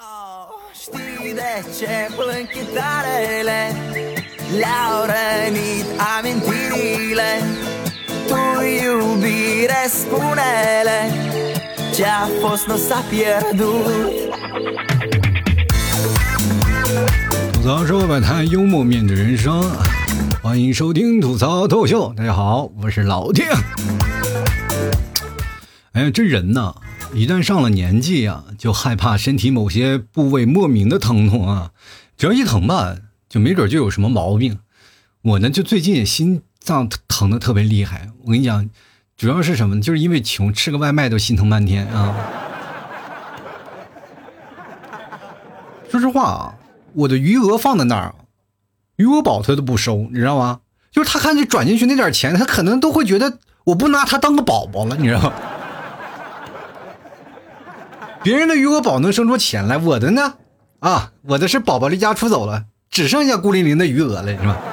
吐槽社会百态，幽默面对人生，欢迎收听吐槽脱口秀。大家好，我是老丁。哎呀，这人呐，一旦上了年纪啊，就害怕身体某些部位莫名的疼痛啊。只要一疼吧，就没准就有什么毛病。我呢，就最近心脏疼的特别厉害。我跟你讲，主要是什么呢？就是因为穷，吃个外卖都心疼半天啊。说实话啊。我的余额放在那儿，余额宝他都不收，你知道吗？就是他看这转进去那点钱，他可能都会觉得我不拿他当个宝宝了，你知道吗？别人的余额宝能生出钱来，我的呢？啊，我的是宝宝离家出走了，只剩下孤零零的余额了，是吧？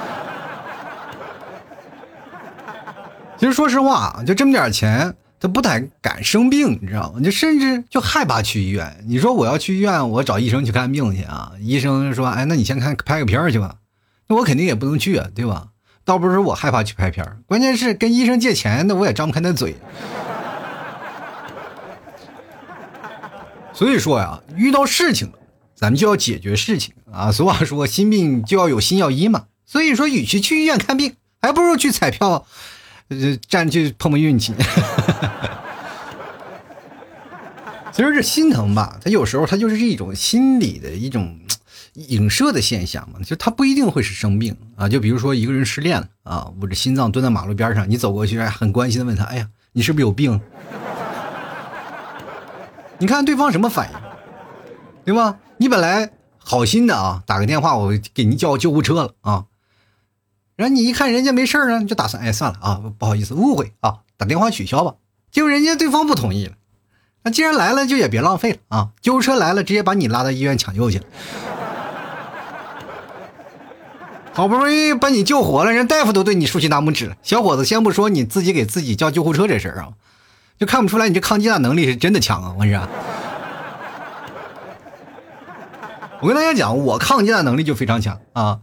其实说实话，就这么点钱。他不太敢生病，你知道吗？就甚至就害怕去医院。你说我要去医院，我找医生去看病去啊？医生说：“哎，那你先看拍个片去吧。”那我肯定也不能去啊，对吧？倒不是我害怕去拍片关键是跟医生借钱，那我也张不开那嘴。所以说呀，遇到事情，咱们就要解决事情啊。俗话说，心病就要有心药医嘛。所以说，与其去医院看病，还不如去彩票。呃，站去碰碰运气。其实这心疼吧，它有时候它就是一种心理的一种影射的现象嘛，就它不一定会是生病啊。就比如说一个人失恋了啊，捂着心脏蹲在马路边上，你走过去很关心的问他：“哎呀，你是不是有病？”你看对方什么反应，对吧？你本来好心的啊，打个电话我给您叫救护车了啊。然后你一看人家没事儿就打算哎算了啊，不好意思误会啊，打电话取消吧。结果人家对方不同意了，那既然来了就也别浪费了啊，救护车来了直接把你拉到医院抢救去了。好不容易把你救活了，人大夫都对你竖起大拇指了。小伙子，先不说你自己给自己叫救护车这事儿啊，就看不出来你这抗击打能力是真的强啊！我跟你说，我跟大家讲，我抗击打能力就非常强啊。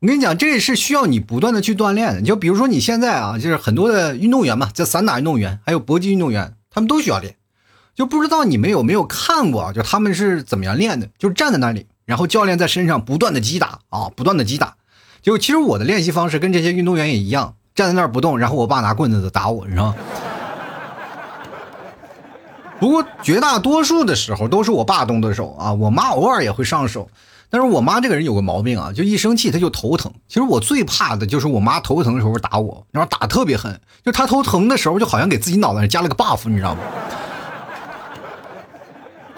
我跟你讲，这是需要你不断的去锻炼的。就比如说你现在啊，就是很多的运动员嘛，这散打运动员还有搏击运动员，他们都需要练。就不知道你们有没有看过，就他们是怎么样练的？就是站在那里，然后教练在身上不断的击打啊，不断的击打。就其实我的练习方式跟这些运动员也一样，站在那儿不动，然后我爸拿棍子打我，你知道吗？不过绝大多数的时候都是我爸动的手啊，我妈偶尔也会上手。但是我妈这个人有个毛病啊，就一生气她就头疼。其实我最怕的就是我妈头疼的时候打我，然后打特别狠。就她头疼的时候，就好像给自己脑袋上加了个 buff，你知道吗？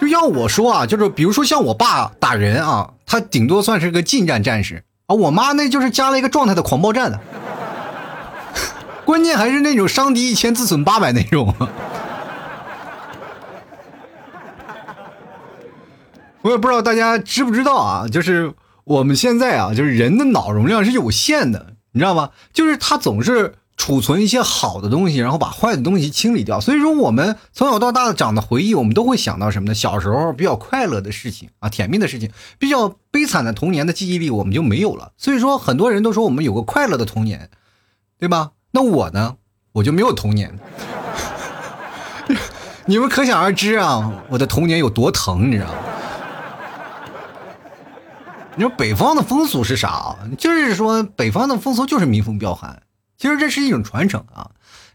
就要我说啊，就是比如说像我爸打人啊，他顶多算是个近战战士啊。我妈那就是加了一个状态的狂暴战的，关键还是那种伤敌一千自损八百那种。我也不知道大家知不知道啊，就是我们现在啊，就是人的脑容量是有限的，你知道吗？就是它总是储存一些好的东西，然后把坏的东西清理掉。所以说，我们从小到大的长的回忆，我们都会想到什么呢？小时候比较快乐的事情啊，甜蜜的事情，比较悲惨的童年的记忆力我们就没有了。所以说，很多人都说我们有个快乐的童年，对吧？那我呢，我就没有童年。你们可想而知啊，我的童年有多疼，你知道吗？你说北方的风俗是啥啊？就是说北方的风俗就是民风彪悍。其实这是一种传承啊，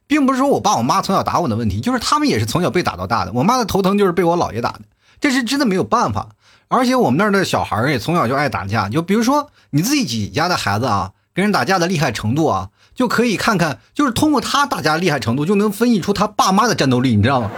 并不是说我爸我妈从小打我的问题，就是他们也是从小被打到大的。我妈的头疼就是被我姥爷打的，这是真的没有办法。而且我们那儿的小孩也从小就爱打架，就比如说你自己家的孩子啊，跟人打架的厉害程度啊，就可以看看，就是通过他打架厉害程度，就能分析出他爸妈的战斗力，你知道吗？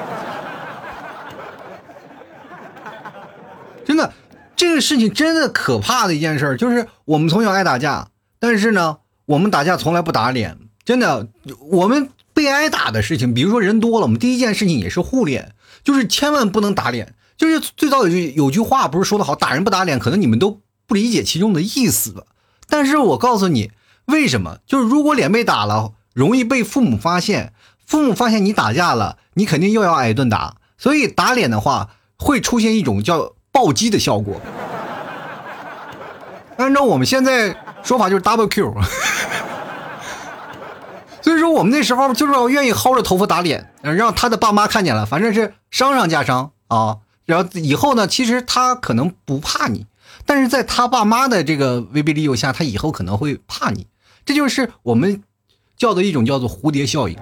真的。这个事情真的可怕的一件事，就是我们从小爱打架，但是呢，我们打架从来不打脸。真的，我们被挨打的事情，比如说人多了，我们第一件事情也是护脸，就是千万不能打脸。就是最早有句有句话不是说的好，打人不打脸，可能你们都不理解其中的意思吧。但是我告诉你，为什么？就是如果脸被打了，容易被父母发现，父母发现你打架了，你肯定又要挨一顿打。所以打脸的话，会出现一种叫。暴击的效果。按照我们现在说法就是 double Q。所以说我们那时候就是要愿意薅着头发打脸，让他的爸妈看见了，反正是伤上加伤啊。然后以后呢，其实他可能不怕你，但是在他爸妈的这个威逼利诱下，他以后可能会怕你。这就是我们叫的一种叫做蝴蝶效应。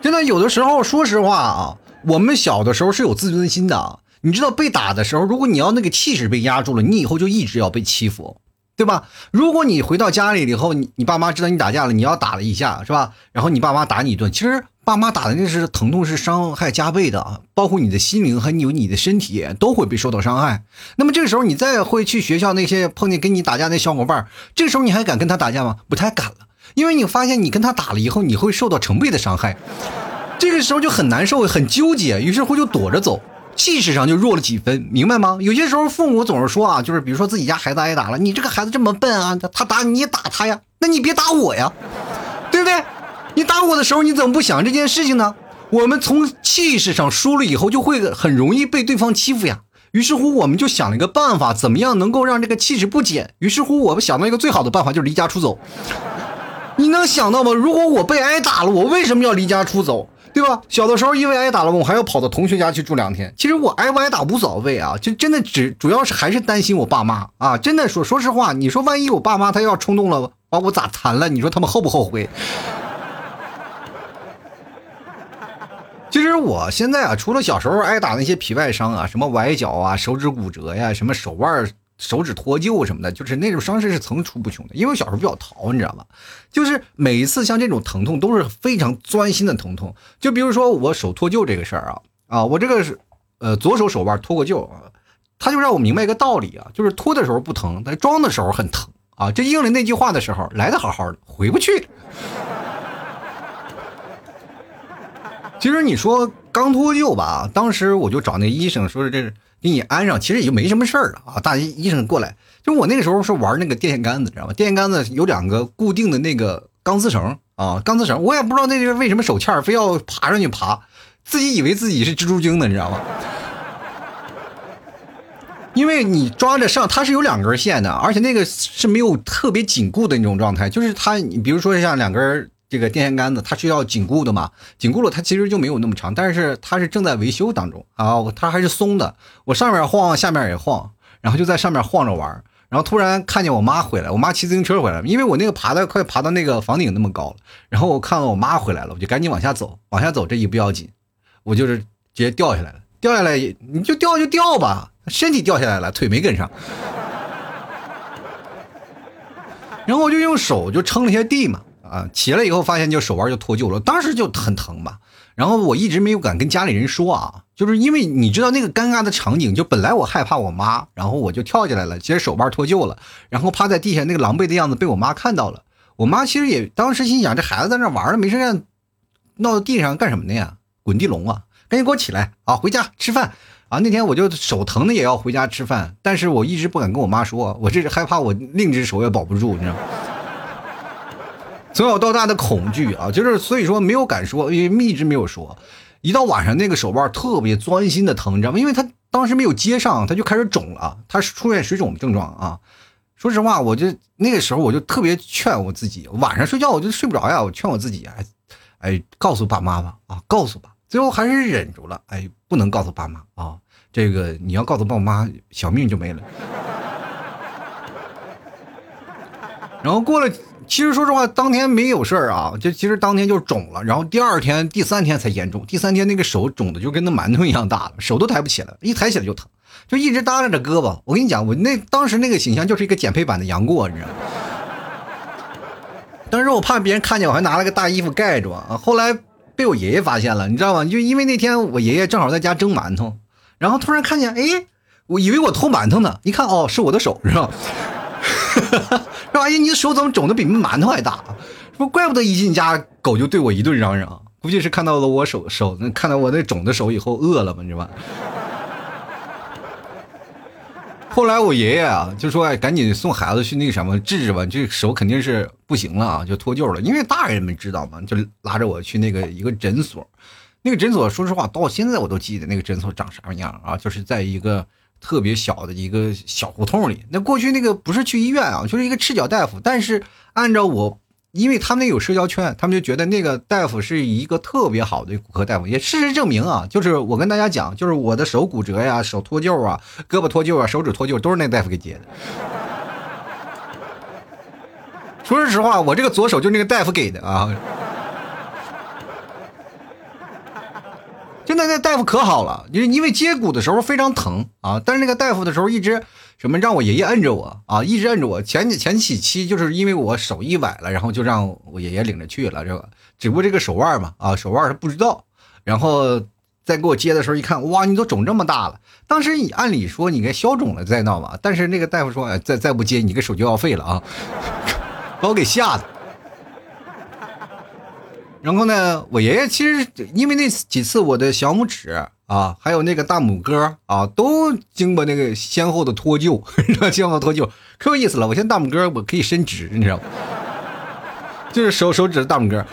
真的，有的时候说实话啊，我们小的时候是有自尊心的。你知道被打的时候，如果你要那个气势被压住了，你以后就一直要被欺负。对吧？如果你回到家里以后，你你爸妈知道你打架了，你要打了一下，是吧？然后你爸妈打你一顿，其实爸妈打的那是疼痛是伤害加倍的，包括你的心灵和你你的身体都会被受到伤害。那么这个时候你再会去学校那些碰见跟你打架那小伙伴，这个时候你还敢跟他打架吗？不太敢了，因为你发现你跟他打了以后，你会受到成倍的伤害，这个时候就很难受，很纠结，于是乎就躲着走。气势上就弱了几分，明白吗？有些时候父母总是说啊，就是比如说自己家孩子挨打了，你这个孩子这么笨啊，他打你也打他呀，那你别打我呀，对不对？你打我的时候你怎么不想这件事情呢？我们从气势上输了以后，就会很容易被对方欺负呀。于是乎，我们就想了一个办法，怎么样能够让这个气势不减？于是乎，我们想到一个最好的办法，就是离家出走。你能想到吗？如果我被挨打了，我为什么要离家出走？对吧？小的时候因为挨打了，我还要跑到同学家去住两天。其实我挨不挨打无所谓啊，就真的只主要是还是担心我爸妈啊。真的说说实话，你说万一我爸妈他要冲动了，把我咋残了？你说他们后不后悔？其实我现在啊，除了小时候挨打那些皮外伤啊，什么崴脚啊、手指骨折呀、什么手腕。手指脱臼什么的，就是那种伤势是层出不穷的。因为小时候比较淘，你知道吧？就是每一次像这种疼痛都是非常钻心的疼痛。就比如说我手脱臼这个事儿啊，啊，我这个是呃左手手腕脱过臼啊，他就让我明白一个道理啊，就是脱的时候不疼，但装的时候很疼啊。这应了那句话的时候，来的好好的，回不去。其实你说刚脱臼吧，当时我就找那医生说是这是。给你安上，其实也就没什么事儿了啊！大医医生过来，就我那个时候是玩那个电线杆子，知道吧？电线杆子有两个固定的那个钢丝绳啊，钢丝绳，我也不知道那个为什么手欠非要爬上去爬，自己以为自己是蜘蛛精呢，你知道吗？因为你抓着上，它是有两根线的，而且那个是没有特别紧固的那种状态，就是它，你比如说像两根。这个电线杆子它是要紧固的嘛？紧固了，它其实就没有那么长，但是它是正在维修当中啊，它还是松的。我上面晃，下面也晃，然后就在上面晃着玩。然后突然看见我妈回来，我妈骑自行车回来，因为我那个爬的快爬到那个房顶那么高了。然后我看到我妈回来了，我就赶紧往下走，往下走这一不要紧，我就是直接掉下来了。掉下来你就掉就掉吧，身体掉下来了，腿没跟上。然后我就用手就撑了一下地嘛。啊，起来以后发现就手腕就脱臼了，当时就很疼嘛。然后我一直没有敢跟家里人说啊，就是因为你知道那个尴尬的场景，就本来我害怕我妈，然后我就跳起来了，其实手腕脱臼了，然后趴在地下那个狼狈的样子被我妈看到了。我妈其实也当时心想，这孩子在那玩呢，没事干，闹到地上干什么呢呀？滚地龙啊！赶紧给我起来啊，回家吃饭啊！那天我就手疼的也要回家吃饭，但是我一直不敢跟我妈说，我这是害怕我另一只手也保不住，你知道。吗？从小到大的恐惧啊，就是所以说没有敢说，因为一直没有说。一到晚上，那个手腕特别钻心的疼，你知道吗？因为他当时没有接上，他就开始肿了，他是出现水肿的症状啊。说实话，我就那个时候我就特别劝我自己，晚上睡觉我就睡不着呀，我劝我自己，哎哎，告诉爸妈吧，啊，告诉吧。最后还是忍住了，哎，不能告诉爸妈啊，这个你要告诉爸妈，小命就没了。然后过了。其实说实话，当天没有事儿啊，就其实当天就肿了，然后第二天、第三天才严重。第三天那个手肿的就跟那馒头一样大了，手都抬不起来，一抬起来就疼，就一直耷拉着胳膊。我跟你讲，我那当时那个形象就是一个减肥版的杨过，你知道吗？当时我怕别人看见，我还拿了个大衣服盖住啊。后来被我爷爷发现了，你知道吗？就因为那天我爷爷正好在家蒸馒头，然后突然看见，哎，我以为我偷馒头呢，一看哦，是我的手，是吧？哈 哈说：“阿姨，你的手怎么肿的比馒头还大？说怪不得一进家狗就对我一顿嚷嚷，估计是看到了我手手，看到我那肿的手以后饿了嘛，你知道吧？”后来我爷爷啊就说：“哎，赶紧送孩子去那个什么治治吧，这手肯定是不行了啊，就脱臼了。因为大人们知道嘛，就拉着我去那个一个诊所。那个诊所，说实话，到现在我都记得那个诊所长啥样啊，就是在一个特别小的一个小胡同里。那过去那个不是去医院啊，就是一个赤脚大夫。但是按照我，因为他们那有社交圈，他们就觉得那个大夫是一个特别好的骨科大夫。也事实证明啊，就是我跟大家讲，就是我的手骨折呀、手脱臼啊、胳膊脱臼啊、手指脱臼，都是那大夫给接的。说实话，我这个左手就是那个大夫给的啊。现在那大夫可好了，因为因为接骨的时候非常疼啊，但是那个大夫的时候一直什么让我爷爷摁着我啊，一直摁着我。前前几期就是因为我手一崴了，然后就让我爷爷领着去了，这个只不过这个手腕嘛啊，手腕他不知道，然后再给我接的时候一看，哇，你都肿这么大了。当时你按理说你该消肿了再闹吧，但是那个大夫说，哎，再再不接你个手就要废了啊，把我给吓的。然后呢，我爷爷其实因为那几次我的小拇指啊，还有那个大拇哥啊，都经过那个先后的脱臼，先后脱臼可有意思了。我现在大拇哥 我可以伸直，你知道吗？就是手手指的大拇哥。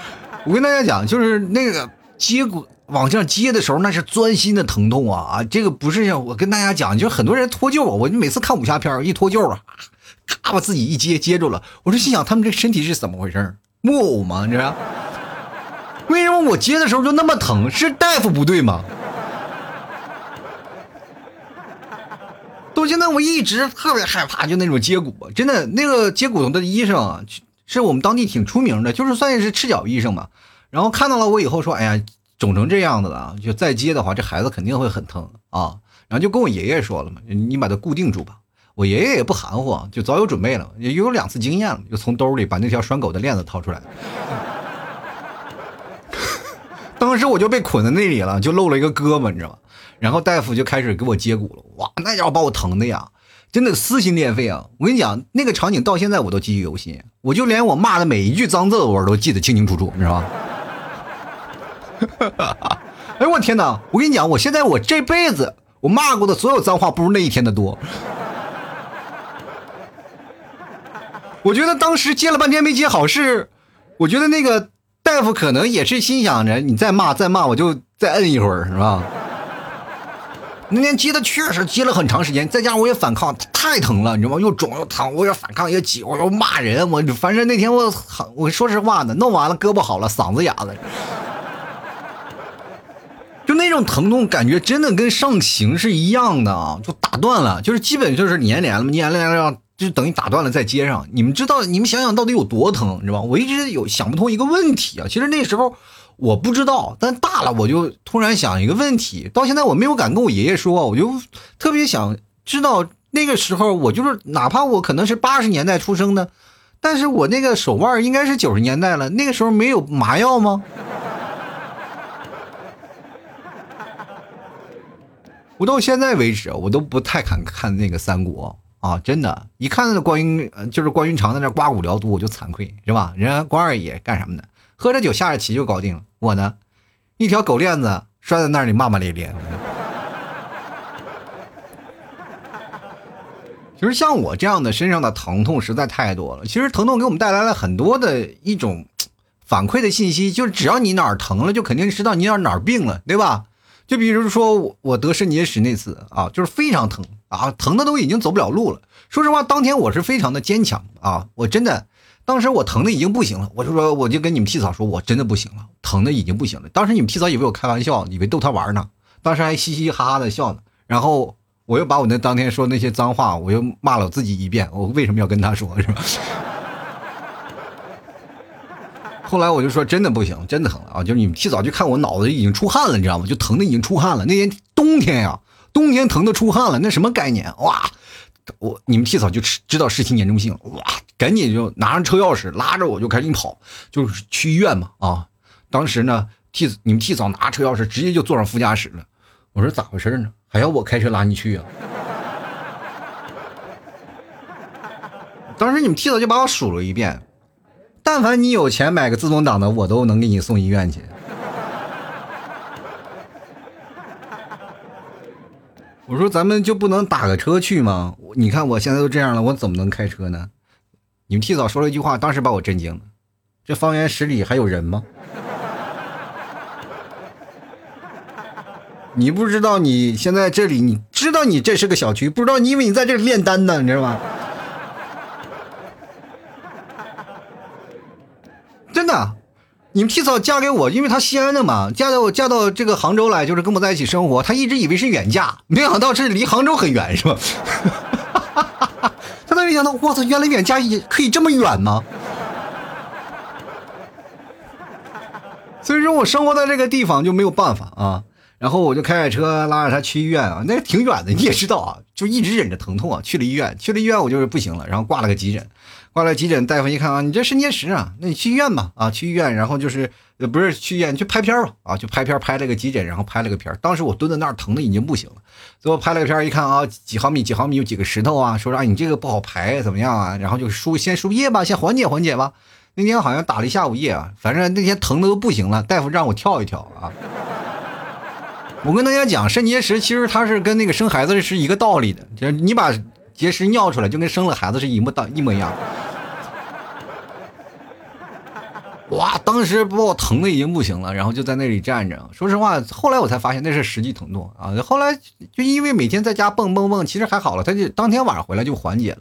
我跟大家讲，就是那个接骨往上接的时候，那是钻心的疼痛啊啊！这个不是像我跟大家讲，就是很多人脱臼，我就每次看武侠片一脱臼啊，咔把自己一接接住了。我说心想，他们这身体是怎么回事木偶吗？你知道？我接的时候就那么疼？是大夫不对吗？到现在我一直特别害怕，就那种接骨，真的那个接骨头的医生啊，是我们当地挺出名的，就是算是赤脚医生嘛。然后看到了我以后说：“哎呀，肿成这样子了，就再接的话，这孩子肯定会很疼啊。”然后就跟我爷爷说了嘛：“你把它固定住吧。”我爷爷也不含糊，就早有准备了，也有两次经验了，就从兜里把那条拴狗的链子掏出来。当时我就被捆在那里了，就露了一个胳膊，你知道吗？然后大夫就开始给我接骨了，哇，那家伙把我疼的呀，真的撕心裂肺啊！我跟你讲，那个场景到现在我都记忆犹新，我就连我骂的每一句脏字我都记得清清楚楚，你知道吧？哎我天哪！我跟你讲，我现在我这辈子我骂过的所有脏话不如那一天的多。我觉得当时接了半天没接好，是我觉得那个。大夫可能也是心想着，你再骂再骂，我就再摁一会儿，是吧？那天接的确实接了很长时间，再加上我也反抗，太疼了，你知道吗？又肿又疼，我要反抗也挤，我要骂人，我反正那天我我说实话呢，弄完了胳膊好了，嗓子哑了，就那种疼痛感觉真的跟上刑是一样的啊，就打断了，就是基本就是粘连了，粘连了。就等于打断了再接上，你们知道？你们想想到底有多疼，你知道吧？我一直有想不通一个问题啊。其实那时候我不知道，但大了我就突然想一个问题，到现在我没有敢跟我爷爷说，我就特别想知道那个时候我就是哪怕我可能是八十年代出生的，但是我那个手腕应该是九十年代了，那个时候没有麻药吗？我到现在为止我都不太敢看那个三国。啊，真的，一看那关云，就是关云长在那刮骨疗毒，我就惭愧，是吧？人家关二爷干什么呢？喝着酒，下着棋就搞定了。我呢，一条狗链子拴在那里，骂骂咧咧。其实像我这样的身上的疼痛实在太多了。其实疼痛给我们带来了很多的一种反馈的信息，就是只要你哪儿疼了，就肯定知道你哪儿哪儿病了，对吧？就比如说我得肾结石那次啊，就是非常疼。啊，疼的都已经走不了路了。说实话，当天我是非常的坚强啊，我真的，当时我疼的已经不行了。我就说，我就跟你们替嫂说，我真的不行了，疼的已经不行了。当时你们替嫂以为我开玩笑，以为逗他玩呢，当时还嘻嘻哈哈的笑呢。然后我又把我那当天说那些脏话，我又骂了我自己一遍。我为什么要跟他说，是吧？后来我就说，真的不行，真的疼了啊！就是你们替嫂就看我脑子已经出汗了，你知道吗？就疼的已经出汗了。那天冬天呀。冬天疼的出汗了，那什么概念？哇！我你们替嫂就知知道事情严重性，哇！赶紧就拿上车钥匙拉着我就开始跑，就是去医院嘛啊！当时呢，替你们替嫂拿车钥匙直接就坐上副驾驶了。我说咋回事呢？还要我开车拉你去啊？当时你们替嫂就把我数了一遍，但凡你有钱买个自动挡的，我都能给你送医院去。我说咱们就不能打个车去吗？你看我现在都这样了，我怎么能开车呢？你们替嫂说了一句话，当时把我震惊了。这方圆十里还有人吗？你不知道你现在这里，你知道你这是个小区，不知道你以为你在这里炼丹呢，你知道吗？真的，你们提早嫁给我，因为她西安的嘛，嫁到嫁到这个杭州来，就是跟我在一起生活。她一直以为是远嫁，没想到是离杭州很远，是吧？她都没想到，我操，原来远嫁也可以这么远吗？所以说我生活在这个地方就没有办法啊。然后我就开着车拉着他去医院啊，那挺远的，你也知道啊，就一直忍着疼痛啊，去了医院，去了医院我就是不行了，然后挂了个急诊，挂了急诊，大夫一看啊，你这肾结石啊，那你去医院吧，啊，去医院，然后就是不是去医院去拍片吧，啊，就拍片拍了个急诊，然后拍了个片当时我蹲在那儿疼的已经不行了，最后拍了个片一看啊，几毫米几毫米有几个石头啊，说啊你这个不好排怎么样啊，然后就输先输液吧，先缓解缓解吧。那天好像打了一下午液啊，反正那天疼的都不行了，大夫让我跳一跳啊。我跟大家讲，肾结石其实它是跟那个生孩子是一个道理的，就是你把结石尿出来，就跟生了孩子是一模当一模一样。哇，当时把我疼的已经不行了，然后就在那里站着。说实话，后来我才发现那是实际疼痛啊。后来就因为每天在家蹦蹦蹦，其实还好了，他就当天晚上回来就缓解了，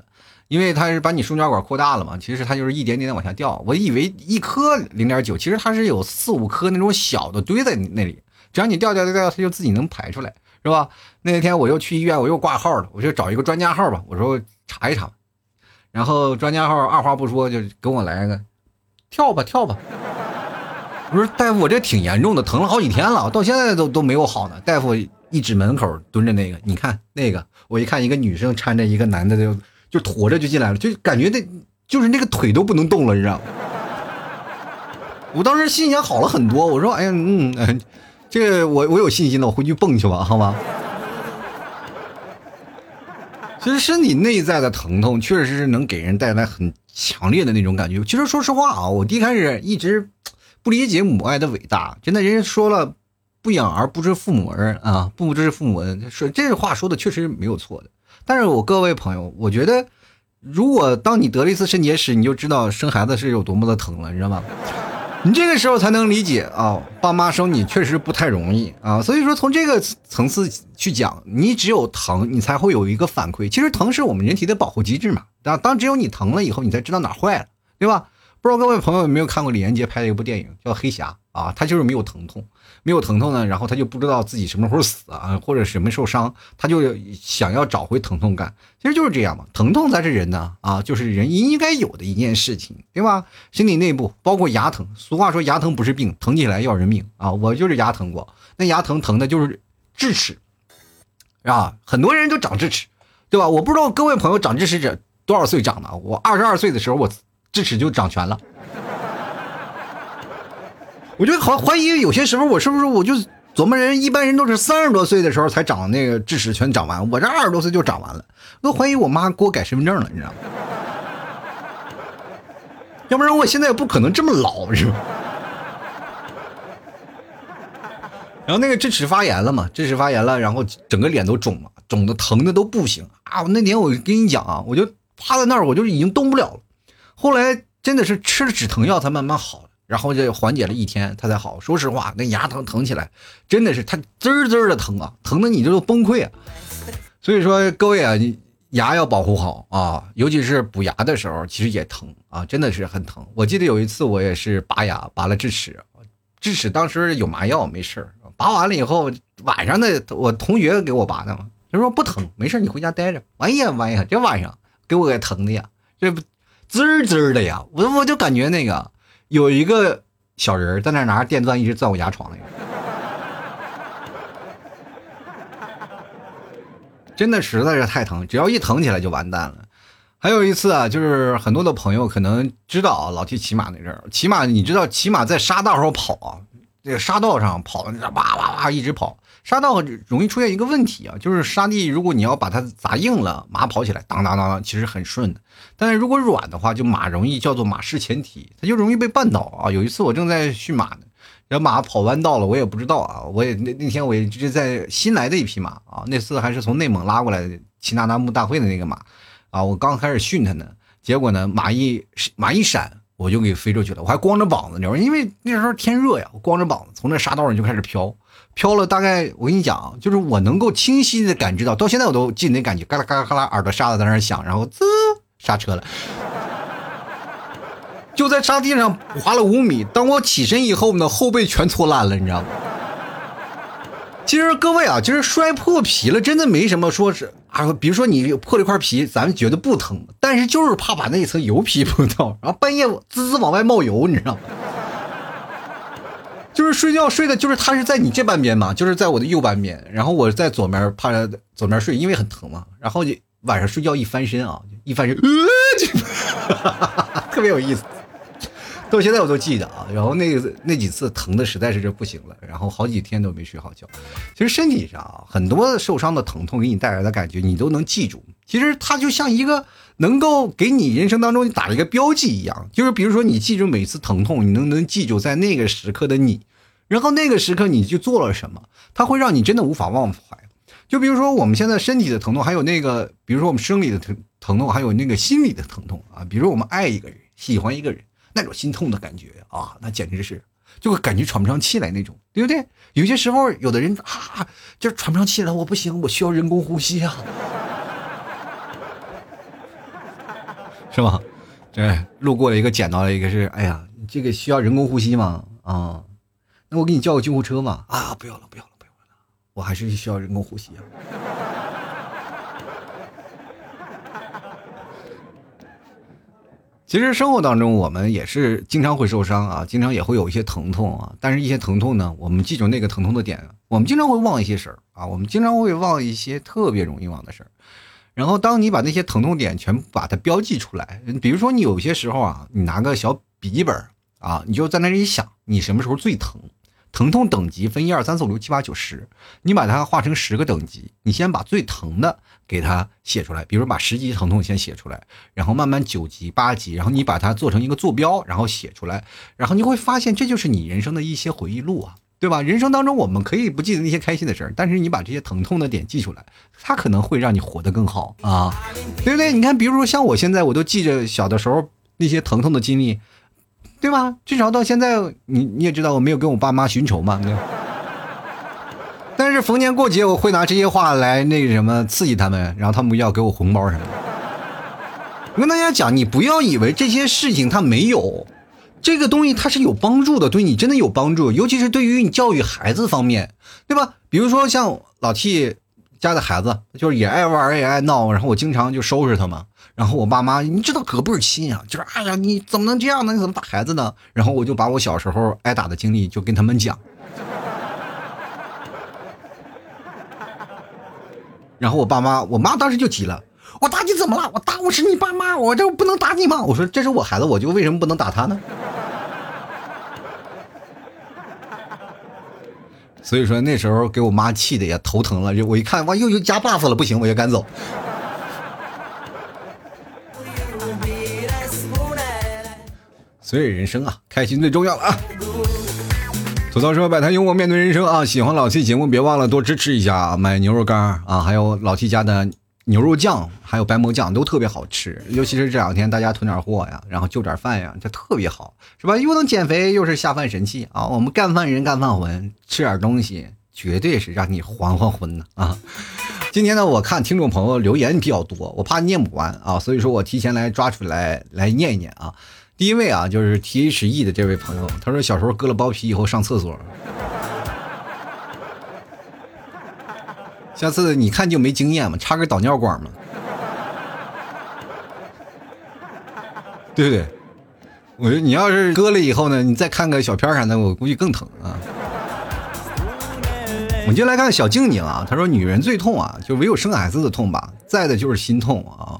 因为他是把你输尿管扩大了嘛。其实它就是一点点的往下掉。我以为一颗零点九，其实它是有四五颗那种小的堆在那里。只要你掉掉掉掉，它就自己能排出来，是吧？那天我又去医院，我又挂号了，我就找一个专家号吧，我说查一查，然后专家号二话不说就跟我来个跳吧跳吧。我说大夫，我这挺严重的，疼了好几天了，到现在都都没有好呢。大夫一指门口蹲着那个，你看那个，我一看一个女生搀着一个男的就就驮着就进来了，就感觉那就是那个腿都不能动了，你知道吗？我当时心情好了很多，我说哎呀嗯。这我我有信心了，我回去蹦去吧，好吗？其实身体内在的疼痛，确实是能给人带来很强烈的那种感觉。其实说实话啊，我一开始一直不理解母爱的伟大。真的，人家说了“不养儿不知父母恩”啊，不知父母恩，说这话说的确实没有错的。但是我各位朋友，我觉得，如果当你得了一次肾结石，你就知道生孩子是有多么的疼了，你知道吗？你这个时候才能理解啊，爸妈生你确实不太容易啊，所以说从这个层次去讲，你只有疼，你才会有一个反馈。其实疼是我们人体的保护机制嘛，当当只有你疼了以后，你才知道哪坏了，对吧？不知道各位朋友有没有看过李连杰拍的一部电影叫《黑侠》啊？他就是没有疼痛，没有疼痛呢，然后他就不知道自己什么时候死啊，或者什么受伤，他就想要找回疼痛感。其实就是这样嘛，疼痛才是人呢啊，就是人应该有的一件事情，对吧？身体内部包括牙疼，俗话说牙疼不是病，疼起来要人命啊！我就是牙疼过，那牙疼疼的就是智齿啊，很多人都长智齿，对吧？我不知道各位朋友长智齿者多少岁长的，我二十二岁的时候我。智齿就长全了，我就好怀疑有些时候我是不是我就琢磨人一般人都是三十多岁的时候才长那个智齿全长完，我这二十多岁就长完了，都怀疑我妈给我改身份证了，你知道吗？要不然我现在也不可能这么老，是吧？然后那个智齿发炎了嘛，智齿发炎了，然后整个脸都肿了，肿的疼的都不行啊！我那天我跟你讲啊，我就趴在那儿，我就已经动不了了。后来真的是吃了止疼药才慢慢好，然后就缓解了一天，他才好。说实话，那牙疼疼起来，真的是他滋滋的疼啊，疼的你就崩溃啊。所以说各位啊，牙要保护好啊，尤其是补牙的时候，其实也疼啊，真的是很疼。我记得有一次我也是拔牙，拔了智齿，智齿当时有麻药没事拔完了以后晚上的我同学给我拔的嘛，他说不疼，没事你回家待着。哎呀妈呀，这晚上给我给疼的呀，这。滋儿滋儿的呀，我我就感觉那个有一个小人在那拿着电钻一直钻我牙床里，真的实在是太疼，只要一疼起来就完蛋了。还有一次啊，就是很多的朋友可能知道啊，老提骑马那阵儿，骑马你知道骑马在沙道上跑啊，这个沙道上跑，哇哇哇一直跑。沙道容易出现一个问题啊，就是沙地如果你要把它砸硬了，马跑起来当当当当，其实很顺的。但是如果软的话，就马容易叫做马失前蹄，它就容易被绊倒啊。有一次我正在驯马呢，然后马跑弯道了，我也不知道啊。我也那那天我也就是在新来的一匹马啊，那次还是从内蒙拉过来的齐纳纳木大会的那个马啊。我刚开始训它呢，结果呢马一马一闪，我就给飞出去了。我还光着膀子，你知道吗？因为那时候天热呀，我光着膀子从那沙道上就开始飘，飘了大概我跟你讲，就是我能够清晰的感知到，到现在我都记得那感觉，嘎啦嘎啦嘎啦，耳朵沙子在那响，然后滋刹车了，就在沙地上滑了五米。当我起身以后呢，后背全搓烂了，你知道吗？其实各位啊，其实摔破皮了，真的没什么说是啊。比如说你破了一块皮，咱们觉得不疼，但是就是怕把那一层油皮碰到，然后半夜滋滋往外冒油，你知道吗？就是睡觉睡的，就是他是在你这半边嘛，就是在我的右半边，然后我在左面趴着左面睡，因为很疼嘛。然后晚上睡觉一翻身啊，一翻身，呃，特别有意思。到现在我都记得啊，然后那个那几次疼的实在是这不行了，然后好几天都没睡好觉。其实身体上啊，很多受伤的疼痛给你带来的感觉，你都能记住。其实它就像一个能够给你人生当中打一个标记一样，就是比如说你记住每次疼痛，你能能记住在那个时刻的你，然后那个时刻你就做了什么，它会让你真的无法忘怀。就比如说我们现在身体的疼痛，还有那个，比如说我们生理的疼疼痛，还有那个心理的疼痛啊。比如我们爱一个人，喜欢一个人。那种心痛的感觉啊，那简直是，就会感觉喘不上气来那种，对不对？有些时候，有的人啊，就喘不上气来，我不行，我需要人工呼吸啊，是吧？对，路过了一个，捡到了一个，是，哎呀，这个需要人工呼吸吗？啊，那我给你叫个救护车嘛？啊，不要了，不要了，不要了，我还是需要人工呼吸啊。其实生活当中，我们也是经常会受伤啊，经常也会有一些疼痛啊。但是，一些疼痛呢，我们记住那个疼痛的点，我们经常会忘一些事儿啊，我们经常会忘一些特别容易忘的事儿。然后，当你把那些疼痛点全部把它标记出来，比如说你有些时候啊，你拿个小笔记本啊，你就在那里想，你什么时候最疼。疼痛等级分一二三四五六七八九十，你把它划成十个等级，你先把最疼的给它写出来，比如把十级疼痛先写出来，然后慢慢九级、八级，然后你把它做成一个坐标，然后写出来，然后你会发现这就是你人生的一些回忆录啊，对吧？人生当中我们可以不记得那些开心的事儿，但是你把这些疼痛的点记出来，它可能会让你活得更好啊，对不对？你看，比如说像我现在，我都记着小的时候那些疼痛的经历。对吧？至少到现在，你你也知道我没有跟我爸妈寻仇嘛。但是逢年过节，我会拿这些话来那个什么刺激他们，然后他们要给我红包什么的。我跟大家讲，你不要以为这些事情它没有，这个东西它是有帮助的，对你真的有帮助，尤其是对于你教育孩子方面，对吧？比如说像老 T 家的孩子，就是也爱玩也爱闹，然后我经常就收拾他嘛。然后我爸妈，你知道可不是亲啊，就是哎呀，你怎么能这样呢？你怎么打孩子呢？然后我就把我小时候挨打的经历就跟他们讲。然后我爸妈，我妈当时就急了，我打你怎么了？我打我是你爸妈，我这不能打你吗？我说这是我孩子，我就为什么不能打他呢？所以说那时候给我妈气的也头疼了，就我一看哇，又又加 buff 了，不行，我就赶走。所以人生啊，开心最重要了啊！吐槽说摆摊幽默面对人生啊！喜欢老 T 节目，别忘了多支持一下啊，买牛肉干啊，还有老 T 家的牛肉酱，还有白馍酱都特别好吃。尤其是这两天大家囤点货呀，然后就点饭呀，这特别好，是吧？又能减肥，又是下饭神器啊！我们干饭人干饭魂，吃点东西绝对是让你还还魂的啊！今天呢，我看听众朋友留言比较多，我怕念不完啊，所以说我提前来抓出来来念一念啊。第一位啊，就是 T H E 的这位朋友，他说小时候割了包皮以后上厕所，下次你看就没经验嘛，插根导尿管嘛，对不对？我说你要是割了以后呢，你再看个小片啥的，我估计更疼啊。我就来看小静静啊，她说女人最痛啊，就唯有生孩子的痛吧，在的就是心痛啊。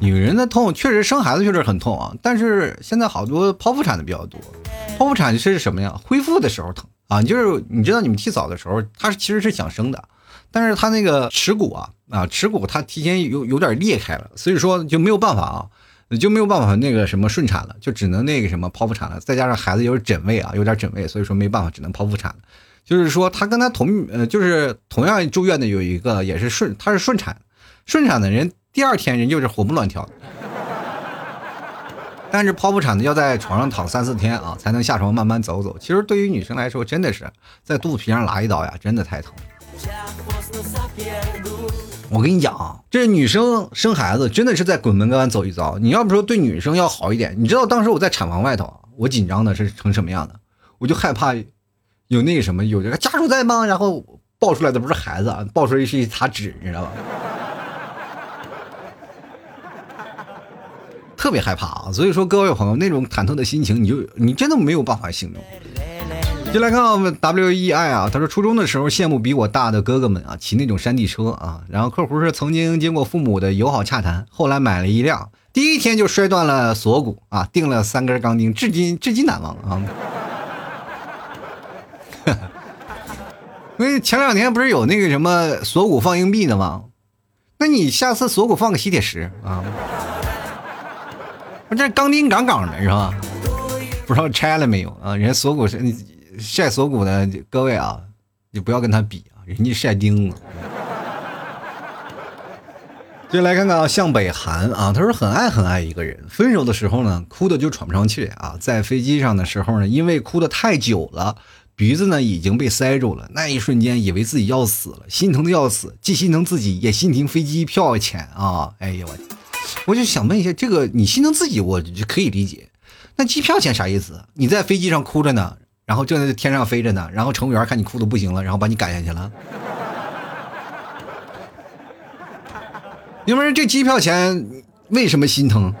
女人的痛确实生孩子确实很痛啊，但是现在好多剖腹产的比较多，剖腹产是什么呀？恢复的时候疼啊，就是你知道你们替嫂的时候，她其实是想生的，但是她那个耻骨啊啊耻骨她提前有有点裂开了，所以说就没有办法啊，就没有办法那个什么顺产了，就只能那个什么剖腹产了，再加上孩子有点枕位啊，有点枕位，所以说没办法，只能剖腹产了。就是说她跟她同呃就是同样住院的有一个也是顺，她是顺产，顺产的人。第二天人就是活蹦乱跳的，但是剖腹产呢，要在床上躺三四天啊，才能下床慢慢走走。其实对于女生来说，真的是在肚皮上拉一刀呀，真的太疼。我跟你讲啊，这女生生孩子真的是在鬼门关走一遭。你要不说对女生要好一点，你知道当时我在产房外头，我紧张的是成什么样的？我就害怕有那个什么，有这个家属在吗？然后抱出来的不是孩子啊，抱出来是一沓纸，你知道吧？特别害怕啊！所以说，各位朋友，那种忐忑的心情，你就你真的没有办法形容。就来看 W E I 啊，他说初中的时候羡慕比我大的哥哥们啊，骑那种山地车啊，然后客户是曾经经过父母的友好洽谈，后来买了一辆，第一天就摔断了锁骨啊，钉了三根钢钉，至今至今难忘啊。因为前两天不是有那个什么锁骨放硬币的吗？那你下次锁骨放个吸铁石啊。这钢钉杠杠的是吧？不知道拆了没有啊？人家锁骨是晒锁骨的各位啊，你不要跟他比啊，人家晒钉子。就来看看啊向北寒啊，他说很爱很爱一个人，分手的时候呢，哭的就喘不上气啊，在飞机上的时候呢，因为哭的太久了，鼻子呢已经被塞住了，那一瞬间以为自己要死了，心疼的要死，既心疼自己，也心疼飞机票钱啊！哎呦我。我就想问一下，这个你心疼自己，我就可以理解。那机票钱啥意思？你在飞机上哭着呢，然后正在天上飞着呢，然后乘务员看你哭的不行了，然后把你赶下去了。因为这机票钱为什么心疼？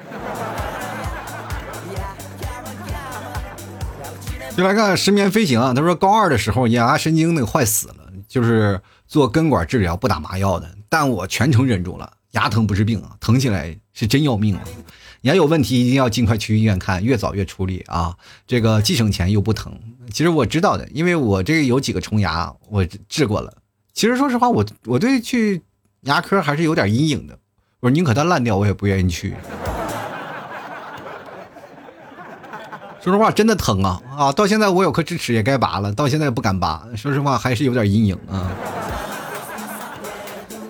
就来看失眠飞行啊，他说高二的时候眼压神经那个坏死了，就是做根管治疗不打麻药的，但我全程忍住了。牙疼不是病啊，疼起来是真要命啊！牙有问题一定要尽快去医院看，越早越处理啊！这个既省钱又不疼。其实我知道的，因为我这个有几个虫牙，我治过了。其实说实话，我我对去牙科还是有点阴影的。我说宁可它烂掉，我也不愿意去。说实话，真的疼啊啊！到现在我有颗智齿也该拔了，到现在不敢拔。说实话，还是有点阴影啊。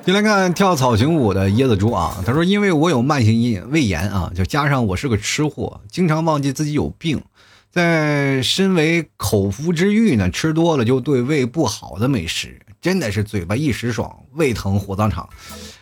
进来看跳草裙舞的椰子猪啊，他说：“因为我有慢性咽胃炎啊，就加上我是个吃货，经常忘记自己有病，在身为口腹之欲呢，吃多了就对胃不好的美食，真的是嘴巴一时爽，胃疼火葬场，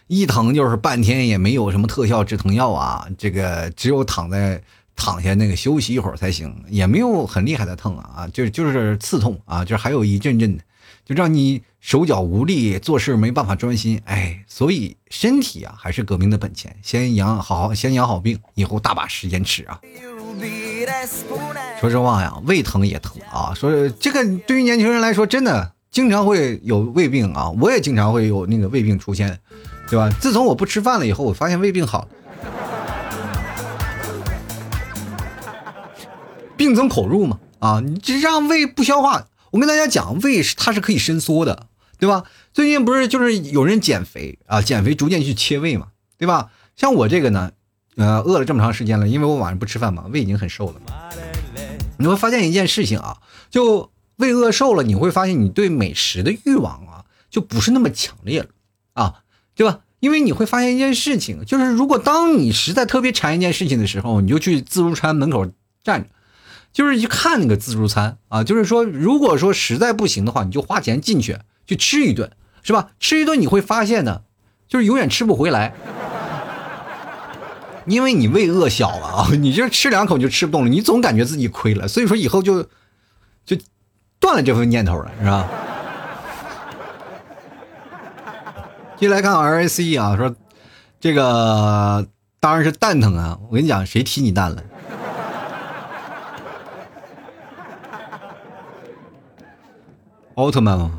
一疼就是半天也没有什么特效止疼药啊，这个只有躺在躺下那个休息一会儿才行，也没有很厉害的疼啊，就就是刺痛啊，就还有一阵阵的。”就让你手脚无力，做事没办法专心，哎，所以身体啊还是革命的本钱，先养好，先养好病，以后大把时间吃啊。说实话呀，胃疼也疼啊。说这个对于年轻人来说，真的经常会有胃病啊。我也经常会有那个胃病出现，对吧？自从我不吃饭了以后，我发现胃病好了。病从口入嘛，啊，你这让胃不消化。我跟大家讲，胃是它是可以伸缩的，对吧？最近不是就是有人减肥啊，减肥逐渐去切胃嘛，对吧？像我这个呢，呃，饿了这么长时间了，因为我晚上不吃饭嘛，胃已经很瘦了。你会发现一件事情啊，就胃饿瘦了，你会发现你对美食的欲望啊，就不是那么强烈了啊，对吧？因为你会发现一件事情，就是如果当你实在特别馋一件事情的时候，你就去自助餐门口站着。就是去看那个自助餐啊，就是说，如果说实在不行的话，你就花钱进去去吃一顿，是吧？吃一顿你会发现呢，就是永远吃不回来，因为你胃饿小了啊，你就吃两口就吃不动了，你总感觉自己亏了，所以说以后就就断了这份念头了，是吧？接来看 R A C 啊，说这个当然是蛋疼啊，我跟你讲，谁踢你蛋了？奥特曼吗？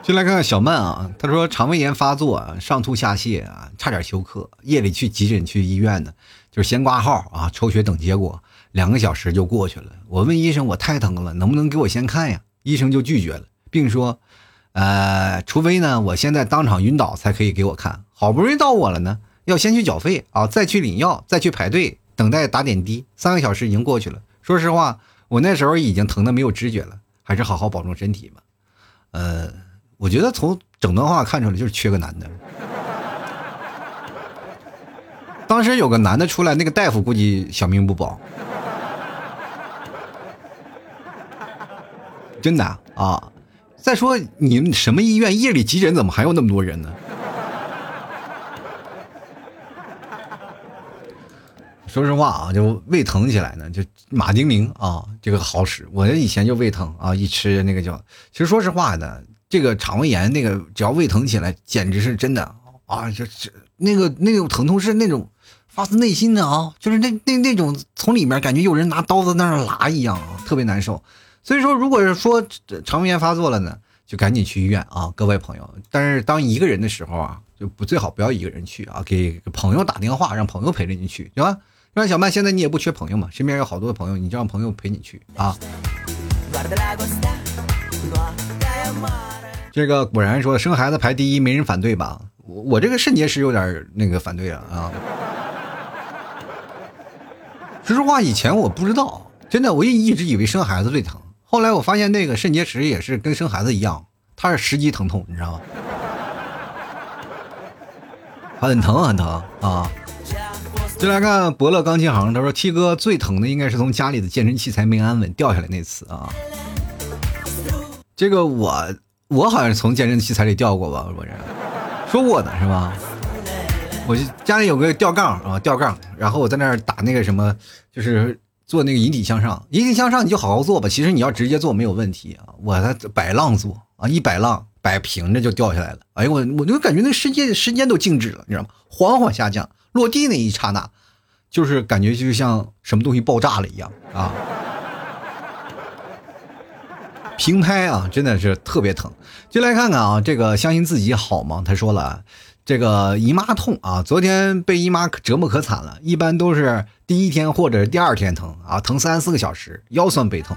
进来看看小曼啊，她说肠胃炎发作，上吐下泻啊，差点休克，夜里去急诊去医院呢，就是先挂号啊，抽血等结果，两个小时就过去了。我问医生，我太疼了，能不能给我先看呀？医生就拒绝了，并说，呃，除非呢，我现在当场晕倒才可以给我看。好不容易到我了呢，要先去缴费啊，再去领药，再去排队等待打点滴，三个小时已经过去了。说实话。我那时候已经疼的没有知觉了，还是好好保重身体吧。呃，我觉得从整段话看出来就是缺个男的。当时有个男的出来，那个大夫估计小命不保。真的啊！再说你们什么医院夜里急诊怎么还有那么多人呢？说实话啊，就胃疼起来呢，就马丁啉啊，这个好使。我以前就胃疼啊，一吃那个叫……其实说实话呢，这个肠胃炎那个只要胃疼起来，简直是真的啊！就是那个那种疼痛是那种发自内心的啊，就是那那那种从里面感觉有人拿刀子在那拉一样啊，特别难受。所以说，如果是说肠胃炎发作了呢，就赶紧去医院啊，各位朋友。但是当一个人的时候啊，就不最好不要一个人去啊，给朋友打电话，让朋友陪着你去，对吧？让小曼，现在你也不缺朋友嘛，身边有好多的朋友，你就让朋友陪你去啊。这个果然说生孩子排第一，没人反对吧？我我这个肾结石有点那个反对啊啊。说实话，以前我不知道，真的，我也一直以为生孩子最疼。后来我发现那个肾结石也是跟生孩子一样，它是十级疼痛，你知道吗？很疼很疼啊。再来看伯乐钢琴行，他说：“T 哥最疼的应该是从家里的健身器材没安稳掉下来那次啊。这个我我好像从健身器材里掉过吧？我这说过的是吧？我就家里有个吊杠啊，吊杠，然后我在那儿打那个什么，就是做那个引体向上。引体向上你就好好做吧，其实你要直接做没有问题啊。我在摆浪做啊，一摆浪摆平着就掉下来了。哎呦我我就感觉那时间时间都静止了，你知道吗？缓缓下降。”落地那一刹那，就是感觉就像什么东西爆炸了一样啊！平拍啊，真的是特别疼。就来看看啊，这个相信自己好吗？他说了，这个姨妈痛啊，昨天被姨妈折磨可惨了，一般都是第一天或者第二天疼啊，疼三四个小时，腰酸背痛，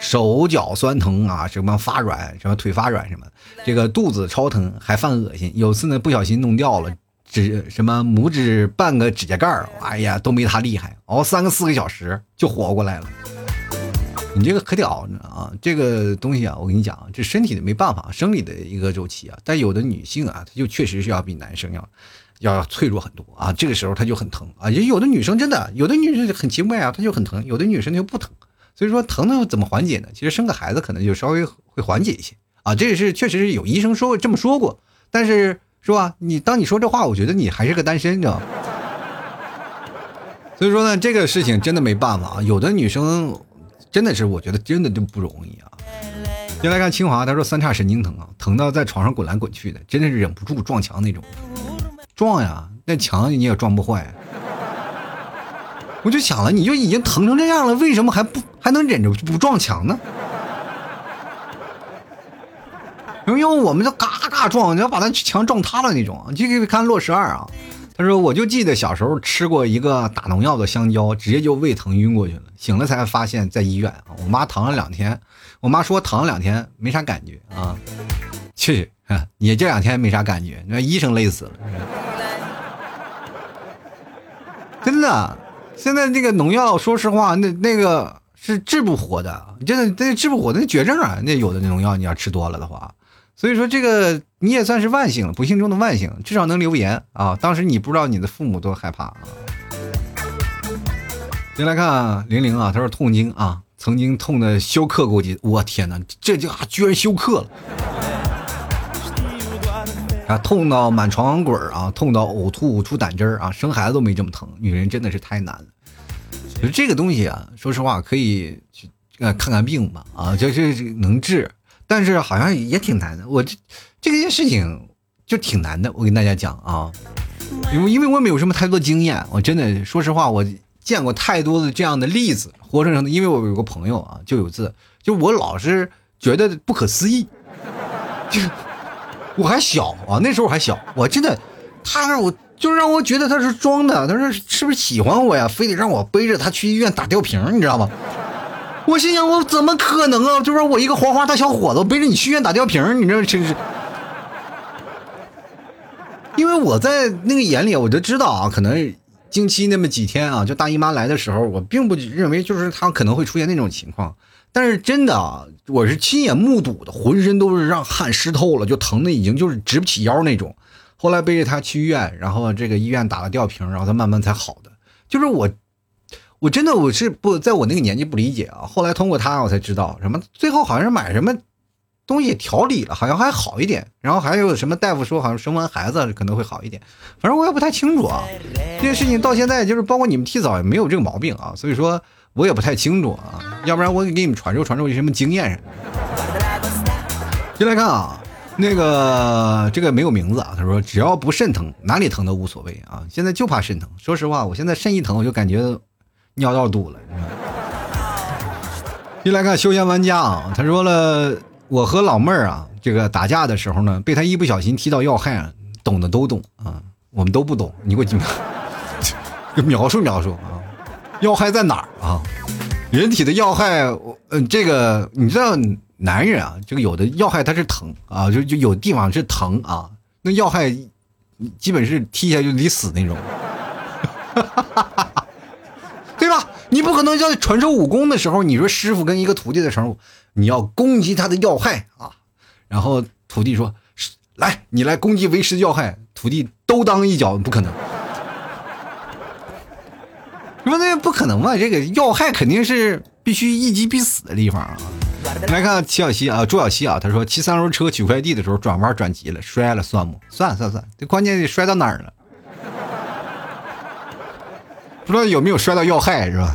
手脚酸疼啊，什么发软，什么腿发软什么，这个肚子超疼，还犯恶心。有次呢，不小心弄掉了。指什么拇指半个指甲盖儿，哎呀都没他厉害，熬三个四个小时就活过来了。你这个可屌啊！这个东西啊，我跟你讲，这身体的没办法，生理的一个周期啊。但有的女性啊，她就确实是要比男生要要脆弱很多啊。这个时候她就很疼啊。也有的女生真的，有的女生很奇怪啊，她就很疼；有的女生就不疼。所以说疼的怎么缓解呢？其实生个孩子可能就稍微会缓解一些啊。这也是确实是有医生说这么说过，但是。是吧？你当你说这话，我觉得你还是个单身，知道吗？所以说呢，这个事情真的没办法啊。有的女生真的是，我觉得真的就不容易啊。先来看清华，他说三叉神经疼啊，疼到在床上滚来滚去的，真的是忍不住撞墙那种。撞呀，那墙你也撞不坏。我就想了，你就已经疼成这样了，为什么还不还能忍着不撞墙呢？因为我们就嘎嘎撞，你要把那墙撞塌了那种。就给看《洛十二》啊，他说我就记得小时候吃过一个打农药的香蕉，直接就胃疼晕过去了。醒了才发现，在医院，我妈疼了两天。我妈说疼了两天没啥感觉啊。去，你这两天没啥感觉，那医生累死了。真的，现在这个农药，说实话，那那个是治不活的，真的那治不活的那绝症啊。那有的那农药你要吃多了的话。所以说这个你也算是万幸了，不幸中的万幸，至少能留言啊！当时你不知道你的父母多害怕啊。先来看玲玲啊，她说痛经啊，曾经痛的休克过几，我天哪，这家伙居然休克了！啊，痛到满床滚啊，痛到呕吐出胆汁儿啊，生孩子都没这么疼，女人真的是太难了。就这个东西啊，说实话可以去看看病吧啊，就是能治。但是好像也挺难的，我这这件事情就挺难的。我跟大家讲啊，因为因为我没有什么太多经验，我真的说实话，我见过太多的这样的例子，活生生的。因为我有个朋友啊，就有次，就我老是觉得不可思议，就是我还小啊，那时候还小，我真的，他让我就让我觉得他是装的，他说是不是喜欢我呀？非得让我背着他去医院打吊瓶，你知道吗？我心想，我怎么可能啊？就说我一个黄花大小伙子，背着你去医院打吊瓶，你这真是。因为我在那个眼里，我就知道啊，可能经期那么几天啊，就大姨妈来的时候，我并不认为就是她可能会出现那种情况。但是真的啊，我是亲眼目睹的，浑身都是让汗湿透了，就疼的已经就是直不起腰那种。后来背着他去医院，然后这个医院打了吊瓶，然后他慢慢才好的。就是我，我真的我是不在我那个年纪不理解啊。后来通过他我才知道，什么最后好像是买什么东西调理了，好像还好一点。然后还有什么大夫说好像生完孩子可能会好一点，反正我也不太清楚啊。这件事情到现在就是包括你们提早也没有这个毛病啊，所以说我也不太清楚啊。要不然我给你们传授传授一些什么经验。进来看啊。那个这个没有名字啊，他说只要不肾疼，哪里疼都无所谓啊。现在就怕肾疼，说实话，我现在肾一疼我就感觉尿道堵了。进来看休闲玩家啊，他说了，我和老妹儿啊，这个打架的时候呢，被他一不小心踢到要害，懂的都懂啊，我们都不懂，你给我 描述描述啊，要害在哪儿啊？人体的要害，嗯，这个你知道。男人啊，这个有的要害他是疼啊，就就有地方是疼啊，那要害基本是踢下就得死那种，对吧？不可能叫传授武功的时候，你说师傅跟一个徒弟的时候，你要攻击他的要害啊，然后徒弟说：“来，你来攻击为师要害。”徒弟都当一脚，不可能，说那不可能嘛？这个要害肯定是必须一击必死的地方啊。来看齐小西啊，朱小西啊，他说骑三轮车取快递的时候转弯转急了，摔了算不？算算算，这关键得摔到哪儿了？不知道有没有摔到要害是吧？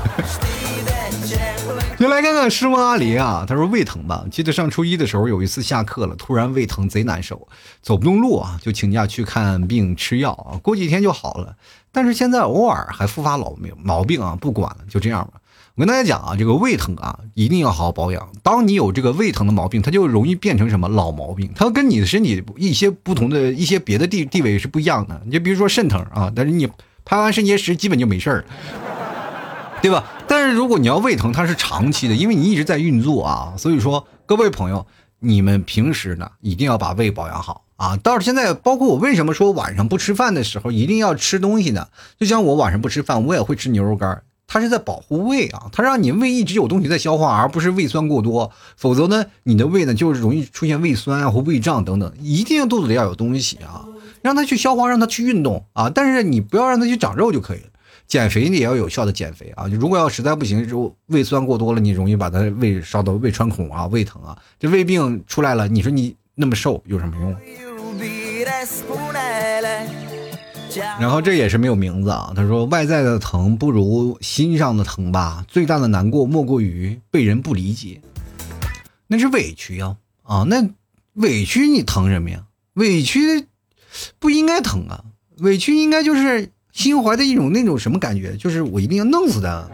就来看看师傅阿离啊，他说胃疼吧？记得上初一的时候有一次下课了，突然胃疼贼难受，走不动路啊，就请假去看病吃药啊，过几天就好了。但是现在偶尔还复发老病毛病啊，不管了，就这样吧。我跟大家讲啊，这个胃疼啊，一定要好好保养。当你有这个胃疼的毛病，它就容易变成什么老毛病，它跟你的身体一些不同的一些别的地地位是不一样的。你就比如说肾疼啊，但是你拍完肾结石基本就没事儿，对吧？但是如果你要胃疼，它是长期的，因为你一直在运作啊。所以说，各位朋友，你们平时呢一定要把胃保养好啊。到现在，包括我为什么说晚上不吃饭的时候一定要吃东西呢？就像我晚上不吃饭，我也会吃牛肉干。它是在保护胃啊，它让你胃一直有东西在消化，而不是胃酸过多。否则呢，你的胃呢就是容易出现胃酸啊或胃胀等等。一定肚子里要有东西啊，让它去消化，让它去运动啊。但是你不要让它去长肉就可以了。减肥你也要有效的减肥啊。如果要实在不行，就胃酸过多了，你容易把它胃烧到胃穿孔啊，胃疼啊，这胃病出来了，你说你那么瘦有什么用？然后这也是没有名字啊。他说：“外在的疼不如心上的疼吧。最大的难过莫过于被人不理解，那是委屈呀啊！那委屈你疼什么呀？委屈不应该疼啊！委屈应该就是心怀的一种那种什么感觉？就是我一定要弄死他，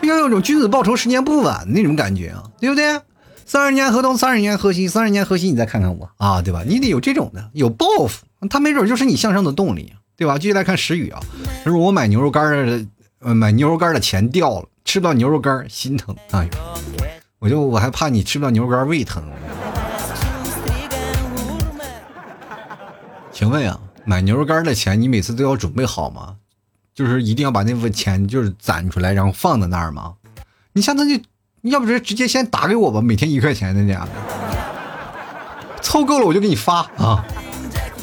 就要有种君子报仇十年不晚那种感觉啊，对不对？”三十年河东，三十年河西，三十年河西，你再看看我啊，对吧？你得有这种的，有报复，他没准就是你向上的动力，对吧？继续来看石宇啊，他说我买牛肉干的，呃，买牛肉干的钱掉了，吃不到牛肉干心疼，哎，我就我还怕你吃不到牛肉干胃疼。请问啊，买牛肉干的钱你每次都要准备好吗？就是一定要把那份钱就是攒出来，然后放在那儿吗？你下次就。要不就直接先打给我吧，每天一块钱的家凑够了我就给你发啊！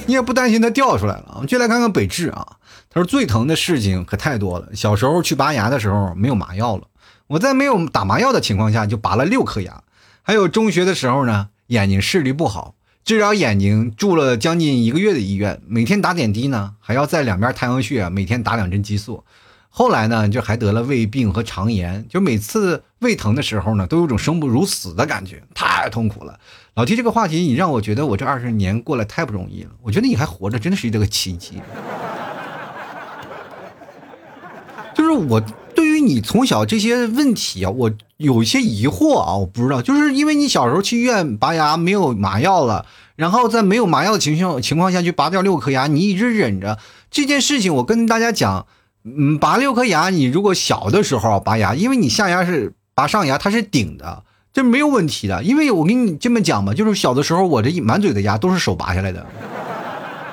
你也不担心它掉出来了啊？就来看看北志啊，他说最疼的事情可太多了。小时候去拔牙的时候没有麻药了，我在没有打麻药的情况下就拔了六颗牙。还有中学的时候呢，眼睛视力不好，治疗眼睛住了将近一个月的医院，每天打点滴呢，还要在两边太阳穴每天打两针激素。后来呢，就还得了胃病和肠炎，就每次胃疼的时候呢，都有种生不如死的感觉，太痛苦了。老提这个话题，你让我觉得我这二十年过来太不容易了。我觉得你还活着，真的是一个奇迹。就是我对于你从小这些问题啊，我有一些疑惑啊，我不知道，就是因为你小时候去医院拔牙没有麻药了，然后在没有麻药的情况情况下去拔掉六颗牙，你一直忍着这件事情，我跟大家讲。嗯，拔六颗牙，你如果小的时候拔牙，因为你下牙是拔上牙，它是顶的，这没有问题的。因为我跟你这么讲吧，就是小的时候我这一满嘴的牙都是手拔下来的，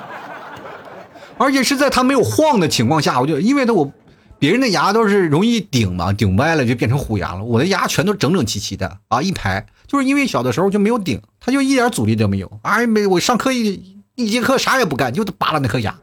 而且是在它没有晃的情况下，我就因为它我别人的牙都是容易顶嘛，顶歪了就变成虎牙了，我的牙全都整整齐齐的啊，一排就是因为小的时候就没有顶，他就一点阻力都没有。哎，没我上课一一节课啥也不干，就扒拉那颗牙，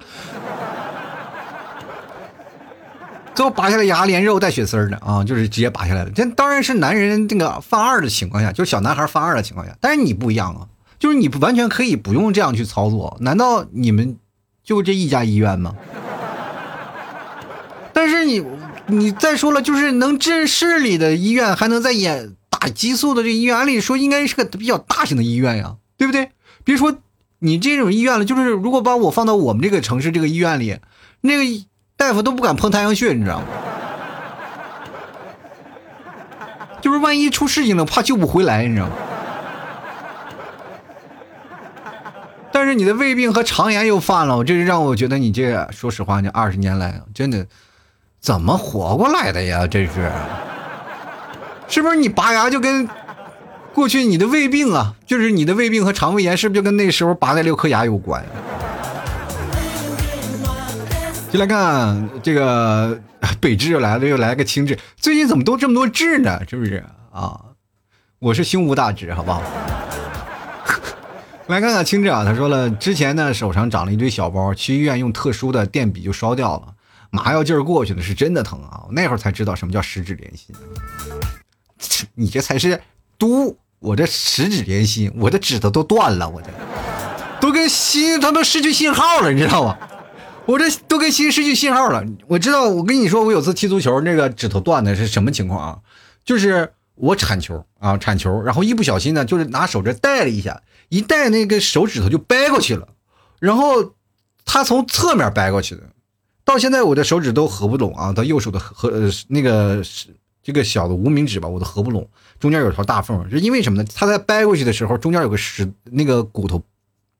最后拔下来牙连肉带血丝的啊，就是直接拔下来了。这当然是男人这个犯二的情况下，就是小男孩犯二的情况下。但是你不一样啊，就是你完全可以不用这样去操作。难道你们就这一家医院吗？但是你。你再说了，就是能治市里的医院，还能在演打激素的这医院，按理说应该是个比较大型的医院呀，对不对？别说你这种医院了，就是如果把我放到我们这个城市这个医院里，那个大夫都不敢碰太阳穴，你知道吗？就是万一出事情了，怕救不回来，你知道吗？但是你的胃病和肠炎又犯了，这是让我觉得你这，说实话，你二十年来真的。怎么活过来的呀？这是，是不是你拔牙就跟过去你的胃病啊，就是你的胃病和肠胃炎，是不是就跟那时候拔那六颗牙有关？就来看这个北智又来了，又来个青智，最近怎么都这么多痣呢？是不是啊？我是胸无大志，好不好？来看看青智啊，他说了，之前呢手上长了一堆小包，去医院用特殊的电笔就烧掉了。麻药劲儿过去了，是真的疼啊！我那会儿才知道什么叫十指连心。你这才是毒！我这十指连心，我的指头都断了，我这都跟心他都失去信号了，你知道吗？我这都跟心失去信号了。我知道，我跟你说，我有次踢足球，那个指头断的是什么情况啊？就是我铲球啊，铲球，然后一不小心呢，就是拿手这带了一下，一带那个手指头就掰过去了，然后他从侧面掰过去的。到现在我的手指都合不拢啊，到右手的合呃那个是这个小的无名指吧，我都合不拢，中间有条大缝，是因为什么呢？他在掰过去的时候，中间有个石那个骨头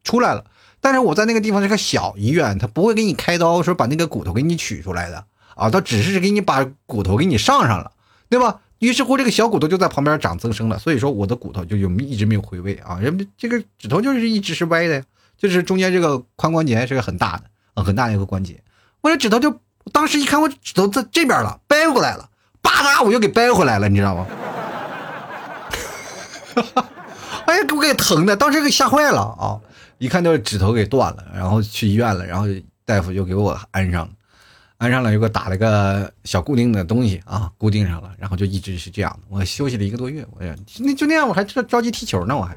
出来了，但是我在那个地方是个小医院，他不会给你开刀说把那个骨头给你取出来的啊，他只是给你把骨头给你上上了，对吧？于是乎这个小骨头就在旁边长增生了，所以说我的骨头就有一直没有回位啊，人这个指头就是一直是歪的呀，就是中间这个髋关节是个很大的啊很大的一个关节。我这指头就，当时一看我指头在这边了，掰过来了，吧嗒我又给掰回来了，你知道吗？哎呀，给我给疼的，当时给吓坏了啊！一看就是指头给断了，然后去医院了，然后大夫又给我安上了，安上了又给我打了个小固定的东西啊，固定上了，然后就一直是这样的。我休息了一个多月，我那就那样，我还着着急踢球呢，我还。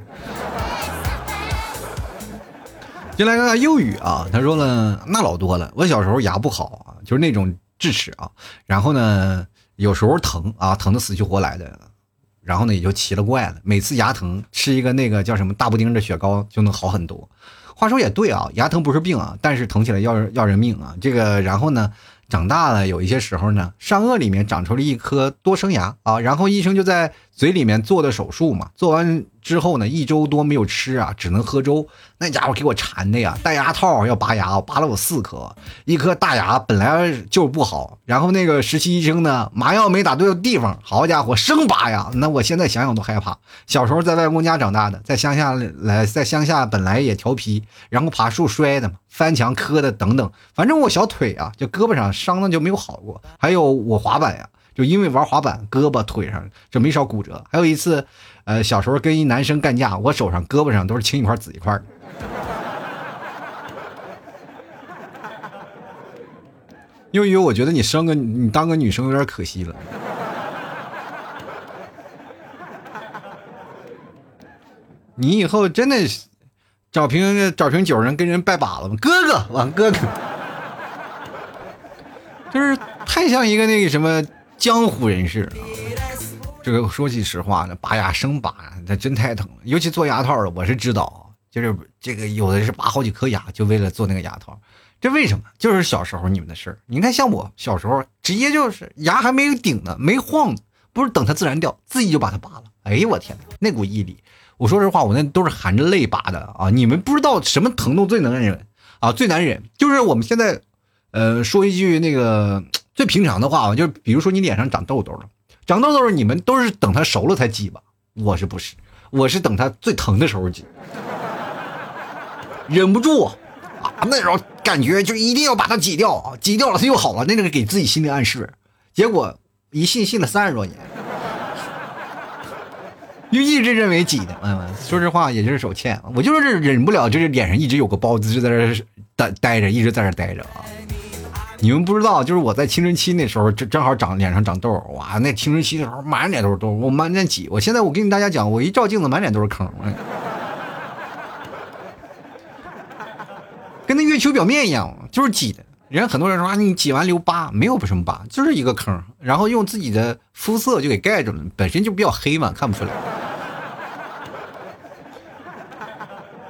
进来看看幼语啊，他说了，那老多了。我小时候牙不好啊，就是那种智齿啊，然后呢，有时候疼啊，疼的死去活来的，然后呢也就奇了怪了。每次牙疼，吃一个那个叫什么大布丁的雪糕就能好很多。话说也对啊，牙疼不是病啊，但是疼起来要要人命啊。这个然后呢？长大了，有一些时候呢，上颚里面长出了一颗多生牙啊，然后医生就在嘴里面做的手术嘛。做完之后呢，一周多没有吃啊，只能喝粥。那家伙给我馋的呀，戴牙套要拔牙，拔了我四颗，一颗大牙本来就不好。然后那个实习医生呢，麻药没打对地方，好家伙，生拔呀！那我现在想想都害怕。小时候在外公家长大的，在乡下来，在乡下本来也调皮，然后爬树摔的嘛。翻墙磕的等等，反正我小腿啊，就胳膊上伤的就没有好过。还有我滑板呀，就因为玩滑板，胳膊腿上就没少骨折。还有一次，呃，小时候跟一男生干架，我手上、胳膊上都是青一块紫一块的。因为我觉得你生个你当个女生有点可惜了。你以后真的是。找瓶找瓶酒，人跟人拜把子吗？哥哥，往哥哥，就是太像一个那个什么江湖人士啊。这个说句实话呢，拔牙生拔，那真太疼了。尤其做牙套的，我是知道，就是这个有的是拔好几颗牙，就为了做那个牙套。这为什么？就是小时候你们的事儿。你看，像我小时候，直接就是牙还没有顶呢，没晃呢，不是等它自然掉，自己就把它拔了。哎呦我天哪，那股毅力！我说实话，我那都是含着泪拔的啊！你们不知道什么疼痛最能忍啊，最难忍就是我们现在，呃，说一句那个最平常的话吧，就是比如说你脸上长痘痘了，长痘痘，你们都是等它熟了才挤吧？我是不是？我是等它最疼的时候挤，忍不住啊，那时候感觉就一定要把它挤掉啊，挤掉了它又好了，那个给自己心理暗示，结果一信信了三十多年。就一直认为挤的。嗯，说实话，也就是手欠，我就是忍不了，就是脸上一直有个包，就在这待待着，一直在这待着啊。你们不知道，就是我在青春期那时候，正正好长脸上长痘，哇，那青春期的时候满脸都是痘，我满脸挤。我现在我跟大家讲，我一照镜子，满脸都是坑，跟那月球表面一样，就是挤的。人很多人说啊，你挤完留疤，没有什么疤，就是一个坑，然后用自己的肤色就给盖住了，本身就比较黑嘛，看不出来。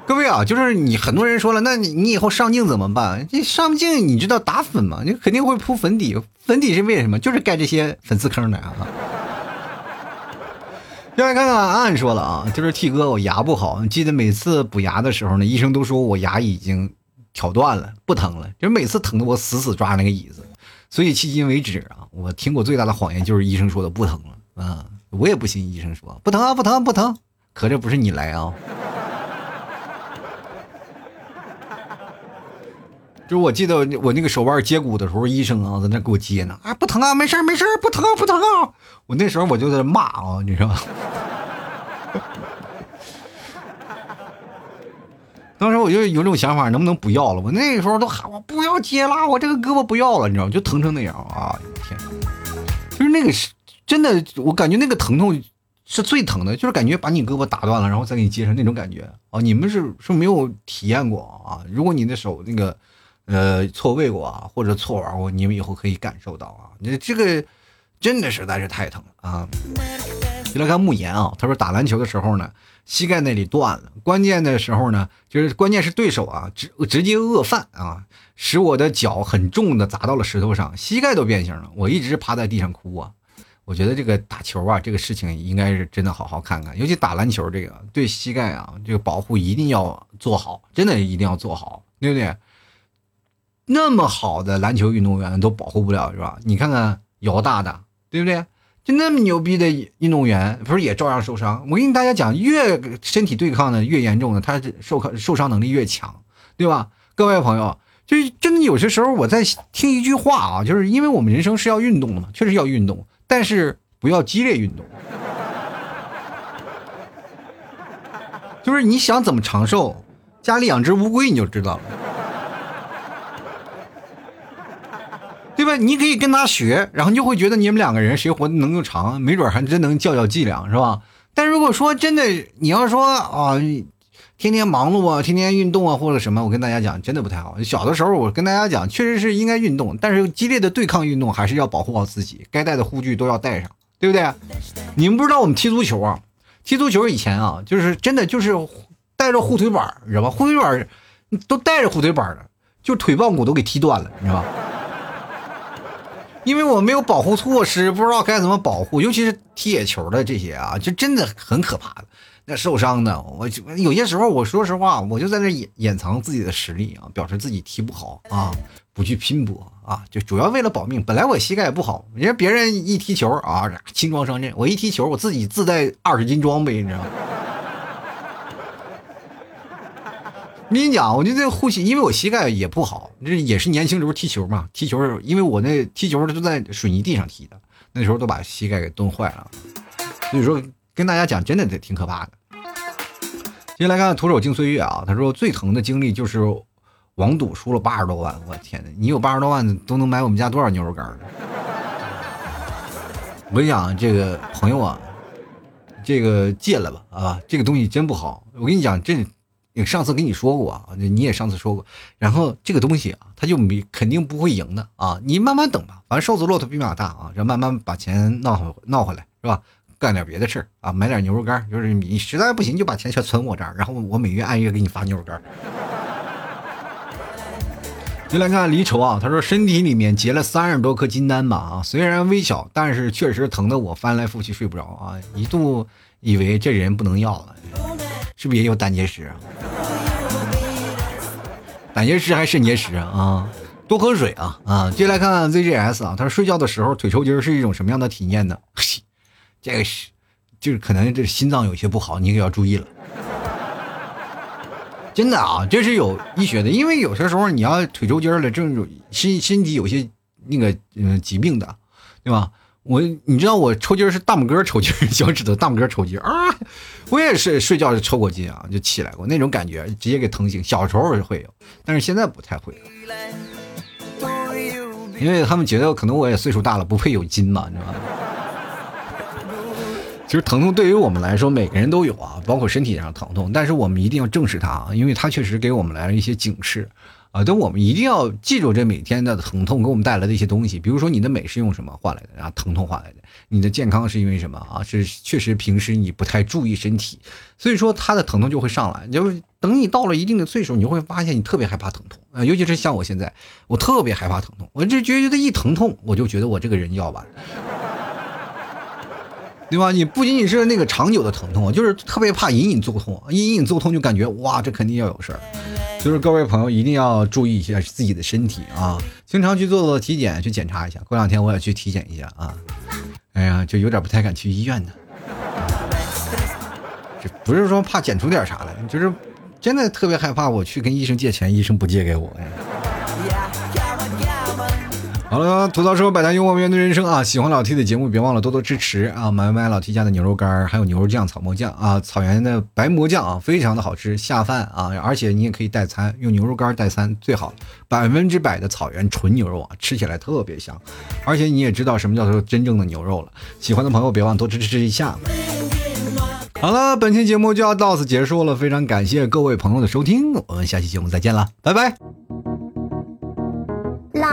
各位啊，就是你很多人说了，那你你以后上镜怎么办？这上镜你知道打粉吗？你肯定会铺粉底，粉底是为什么？就是盖这些粉刺坑的啊。再来看看安安说了啊，就是 T 哥我牙不好，记得每次补牙的时候呢，医生都说我牙已经挑断了，不疼了，就每次疼的我死死抓那个椅子。所以迄今为止啊，我听过最大的谎言就是医生说的不疼了啊，我也不信医生说不疼啊，不疼不疼，可这不是你来啊。就是我记得我那个手腕接骨的时候，医生啊在那给我接呢，啊不疼啊，没事没事不疼不疼啊。我那时候我就在骂啊，你知道。当时我就有种想法，能不能不要了？我那时候都喊我不要接了，我这个胳膊不要了，你知道吗？就疼成那样啊！天，就是那个是真的，我感觉那个疼痛是最疼的，就是感觉把你胳膊打断了，然后再给你接上那种感觉啊！你们是是没有体验过啊？如果你的手那个。呃，错位过啊，或者错玩过，你们以后可以感受到啊。你这个真的实在是太疼了啊！就来看慕言啊，他说打篮球的时候呢，膝盖那里断了，关键的时候呢，就是关键是对手啊，直直接饿饭啊，使我的脚很重的砸到了石头上，膝盖都变形了，我一直趴在地上哭啊。我觉得这个打球啊，这个事情应该是真的好好看看，尤其打篮球这个，对膝盖啊这个保护一定要做好，真的一定要做好，对不对？那么好的篮球运动员都保护不了是吧？你看看姚大大，对不对？就那么牛逼的运动员，不是也照样受伤？我跟大家讲，越身体对抗的越严重的，他受受伤能力越强，对吧？各位朋友，就是真的有些时候我在听一句话啊，就是因为我们人生是要运动的嘛，确实要运动，但是不要激烈运动。就是你想怎么长寿，家里养只乌龟你就知道了。吧？你可以跟他学，然后你就会觉得你们两个人谁活的能更长，没准还真能较较伎俩，是吧？但如果说真的，你要说啊，天天忙碌啊，天天运动啊，或者什么，我跟大家讲，真的不太好。小的时候，我跟大家讲，确实是应该运动，但是激烈的对抗运动还是要保护好自己，该带的护具都要带上，对不对？你们不知道我们踢足球啊，踢足球以前啊，就是真的就是带着护腿板，你知道吧？护腿板都带着护腿板的，就腿棒骨都给踢断了，你知道吧？因为我没有保护措施，不知道该怎么保护，尤其是踢野球的这些啊，就真的很可怕的。那受伤的，我就有些时候我说实话，我就在那掩掩藏自己的实力啊，表示自己踢不好啊，不去拼搏啊，就主要为了保命。本来我膝盖也不好，人家别人一踢球啊，轻装上阵，我一踢球，我自己自带二十斤装备，你知道吗？我跟你讲，我就这护膝，因为我膝盖也不好，这也是年轻时候踢球嘛，踢球，因为我那踢球都在水泥地上踢的，那时候都把膝盖给冻坏了，所以说跟大家讲，真的得挺可怕的。接下来看徒手惊岁月啊，他说最疼的经历就是网赌输了八十多万，我天哪，你有八十多万都能买我们家多少牛肉干我跟你讲，这个朋友啊，这个戒了吧啊，这个东西真不好，我跟你讲这。上次跟你说过啊，你也上次说过，然后这个东西啊，他就没肯定不会赢的啊，你慢慢等吧，反正瘦子骆驼比马大啊，然后慢慢把钱闹回闹回来是吧？干点别的事儿啊，买点牛肉干，就是你实在不行就把钱全存我这儿，然后我每月按月给你发牛肉干。就来看离愁啊，他说身体里面结了三十多颗金丹吧啊，虽然微小，但是确实疼得我翻来覆去睡不着啊，一度以为这人不能要了。是不是也有胆结石啊？胆结石还是肾结石啊？多喝水啊啊！接下来看看 ZGS 啊，他说睡觉的时候腿抽筋是一种什么样的体验呢？这个是，就是可能这心脏有些不好，你可要注意了。真的啊，这是有医学的，因为有些时候你要腿抽筋了，这种身身体有些那个嗯疾病的，对吧？我你知道我抽筋是大拇哥抽筋，脚趾头大拇哥抽筋啊！我也是睡觉就抽过筋啊，就起来过那种感觉，直接给疼醒。小时候会有，但是现在不太会了，因为他们觉得可能我也岁数大了，不配有筋嘛，你知道吗？其实疼痛对于我们来说，每个人都有啊，包括身体上疼痛，但是我们一定要正视它啊，因为它确实给我们来了一些警示。啊，等我们一定要记住这每天的疼痛给我们带来的一些东西，比如说你的美是用什么换来的，然后疼痛换来的，你的健康是因为什么啊？是确实平时你不太注意身体，所以说他的疼痛就会上来。就是等你到了一定的岁数，你就会发现你特别害怕疼痛，尤其是像我现在，我特别害怕疼痛，我就觉得一疼痛我就觉得我这个人要完。对吧？你不仅仅是那个长久的疼痛，就是特别怕隐隐作痛，隐隐作痛就感觉哇，这肯定要有事儿。就是各位朋友一定要注意一下自己的身体啊，经常去做做体检，去检查一下。过两天我也去体检一下啊。哎呀，就有点不太敢去医院呢。这不是说怕检出点啥来，就是真的特别害怕我去跟医生借钱，医生不借给我。好了，吐槽说百谈幽默面对人生啊！喜欢老 T 的节目，别忘了多多支持啊！买买老 T 家的牛肉干还有牛肉酱、草莓酱啊，草原的白馍酱啊，非常的好吃，下饭啊！而且你也可以代餐，用牛肉干代餐最好，百分之百的草原纯牛肉啊，吃起来特别香。而且你也知道什么叫做真正的牛肉了。喜欢的朋友别忘多支持一下。好了，本期节目就要到此结束了，非常感谢各位朋友的收听，我们下期节目再见了，拜拜。